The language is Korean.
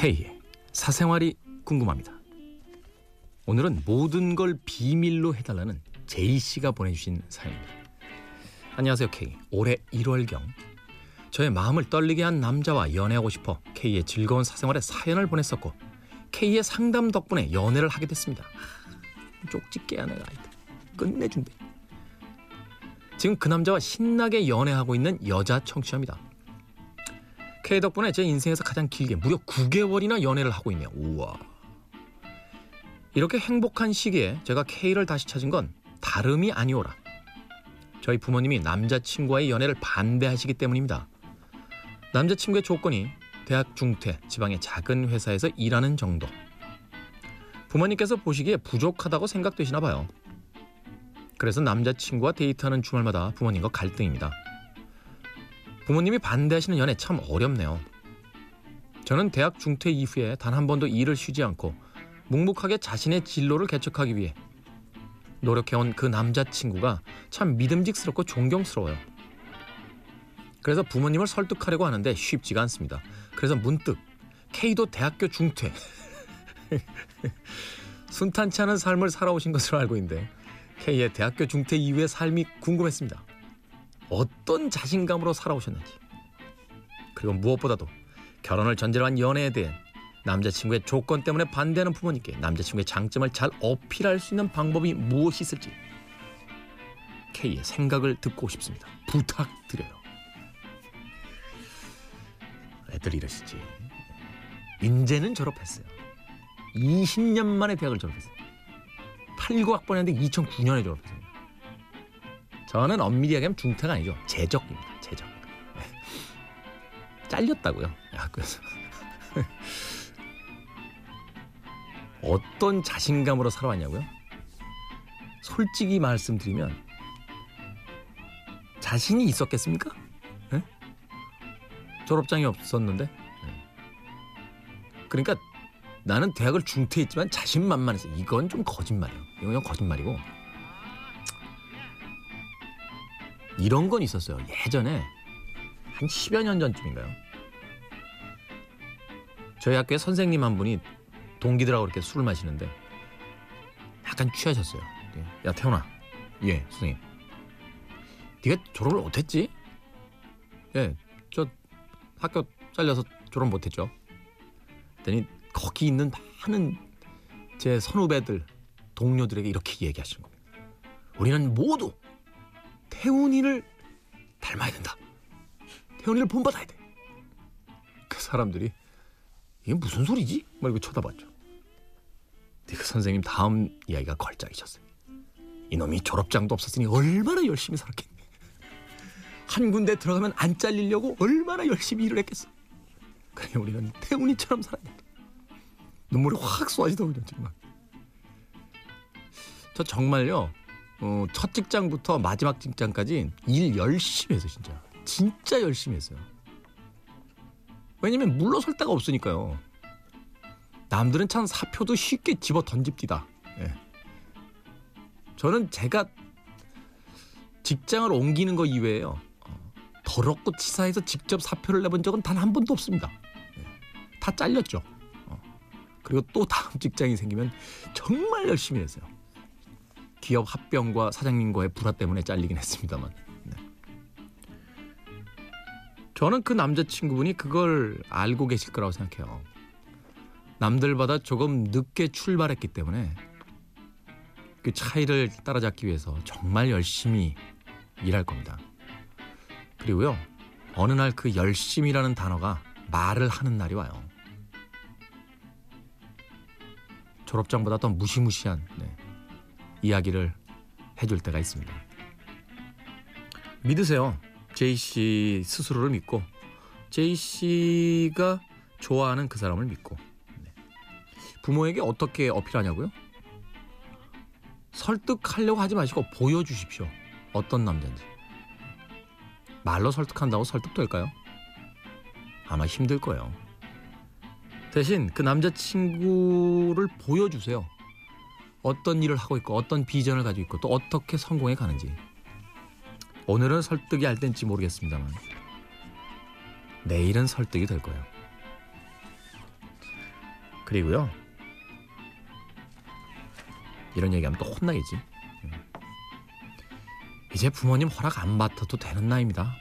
K의 사생활이 궁금합니다. 오늘은 모든 걸 비밀로 해달라는 제이 씨가 보내주신 사연입니다. 안녕하세요 K. 올해 1월경 저의 마음을 떨리게 한 남자와 연애하고 싶어 K의 즐거운 사생활에 사연을 보냈었고 K의 상담 덕분에 연애를 하게 됐습니다. 쪽집게야 내가 끝내준대. 지금 그 남자와 신나게 연애하고 있는 여자 청취자입니다. K 덕분에 제 인생에서 가장 길게 무려 9개월이나 연애를 하고 있네요. 우와. 이렇게 행복한 시기에 제가 K를 다시 찾은 건 다름이 아니오라. 저희 부모님이 남자친구와의 연애를 반대하시기 때문입니다. 남자친구의 조건이 대학 중퇴, 지방의 작은 회사에서 일하는 정도. 부모님께서 보시기에 부족하다고 생각되시나 봐요. 그래서 남자친구와 데이트하는 주말마다 부모님과 갈등입니다. 부모님이 반대하시는 연애 참 어렵네요. 저는 대학 중퇴 이후에 단 한 번도 일을 쉬지 않고 묵묵하게 자신의 진로를 개척하기 위해 노력해온 그 남자친구가 참 믿음직스럽고 존경스러워요. 그래서 부모님을 설득하려고 하는데 쉽지가 않습니다. 그래서 문득 K도 대학교 중퇴 순탄치 않은 삶을 살아오신 것으로 알고 있는데 K의 대학교 중퇴 이후의 삶이 궁금했습니다. 어떤 자신감으로 살아오셨는지 그리고 무엇보다도 결혼을 전제로 한 연애에 대해 남자친구의 조건 때문에 반대하는 부모님께 남자친구의 장점을 잘 어필할 수 있는 방법이 무엇이 있을지 K의 생각을 듣고 싶습니다. 부탁드려요. 애들 이러시지. 인제는 졸업했어요. 20년 만에 대학을 졸업했어요. 89학번이었는데 2009년에 졸업했어요. 저는 엄밀히 얘기하면 중퇴가 아니죠. 재적입니다. 재적. 네. 잘렸다고요. 학교에서. 어떤 자신감으로 살아왔냐고요? 솔직히 말씀드리면 자신이 있었겠습니까? 네? 졸업장이 없었는데 네. 그러니까 나는 대학을 중퇴했지만 자신만만해서 이건 좀 거짓말이에요. 이건 거짓말이고 이런 건 있었어요. 예전에 한 10여 년 전쯤인가요? 저희 학교에 선생님 한 분이 동기들하고 이렇게 술을 마시는데 약간 취하셨어요. 야 태훈아, 예 선생님, 네가 졸업을 못했지? 예, 저 학교 잘려서 졸업 못했죠. 그랬더니 거기 있는 많은 제 선후배들, 동료들에게 이렇게 얘기하시는 겁니다. 우리는 모두 태훈이를 닮아야 된다. 태훈이를 본받아야 돼. 그 사람들이 이게 무슨 소리지? 막 이렇게 쳐다봤죠. 그 선생님 다음 이야기가 걸작이셨어요. 이놈이 졸업장도 없었으니 얼마나 열심히 살았겠니. 한 군데 들어가면 안 잘리려고 얼마나 열심히 일을 했겠어. 그래 우리는 태훈이처럼 살아야 된다. 눈물이 확 쏟아지더군요 정말. 저 정말요. 어, 첫 직장부터 마지막 직장까지 일 열심히 했어요 진짜. 진짜 열심히 했어요. 왜냐면 물러설 데가 없으니까요. 남들은 참 사표도 쉽게 집어 던집디다. 예. 저는 제가 직장을 옮기는 거 이외에요. 어, 더럽고 치사해서 직접 사표를 내본 적은 단 한 번도 없습니다. 예. 다 잘렸죠. 어. 그리고 또 다음 직장이 생기면 정말 열심히 했어요. 기업 합병과 사장님과의 불화 때문에 잘리긴 했습니다만. 네. 저는 그 남자친구분이 그걸 알고 계실 거라고 생각해요. 남들보다 조금 늦게 출발했기 때문에 그 차이를 따라잡기 위해서 정말 열심히 일할 겁니다. 그리고요, 어느 날 그 열심이라는 단어가 말을 하는 날이 와요. 졸업장보다 더 무시무시한 네, 이야기를 해줄 때가 있습니다. 믿으세요. 제이 씨 스스로를 믿고 제이 씨가 좋아하는 그 사람을 믿고 네. 부모에게 어떻게 어필하냐고요? 설득하려고 하지 마시고 보여주십시오. 어떤 남자인지. 말로 설득한다고 설득될까요? 아마 힘들 거예요. 대신 그 남자친구를 보여주세요. 어떤 일을 하고 있고 어떤 비전을 가지고 있고 또 어떻게 성공해 가는지. 오늘은 설득이 알 땐지 모르겠습니다만 내일은 설득이 될 거예요. 그리고요. 이런 얘기하면 또 혼나겠지. 음. 이제 부모님 허락 안 받아도 되는 나이입니다.